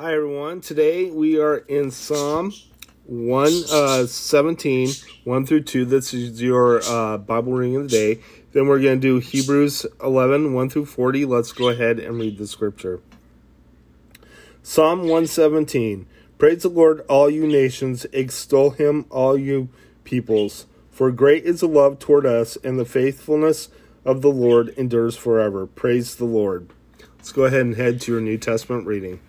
Hi, everyone. Today we are in Psalm 117, uh, 1 through 2. This is your uh, Bible reading of the day. Then we're going to do Hebrews 11, 1 through 40. Let's go ahead and read the scripture. Psalm 117. Praise the Lord, all you nations. Extol him, all you peoples. For great is the love toward us, and the faithfulness of the Lord endures forever. Praise the Lord. Let's go ahead and head to your New Testament reading.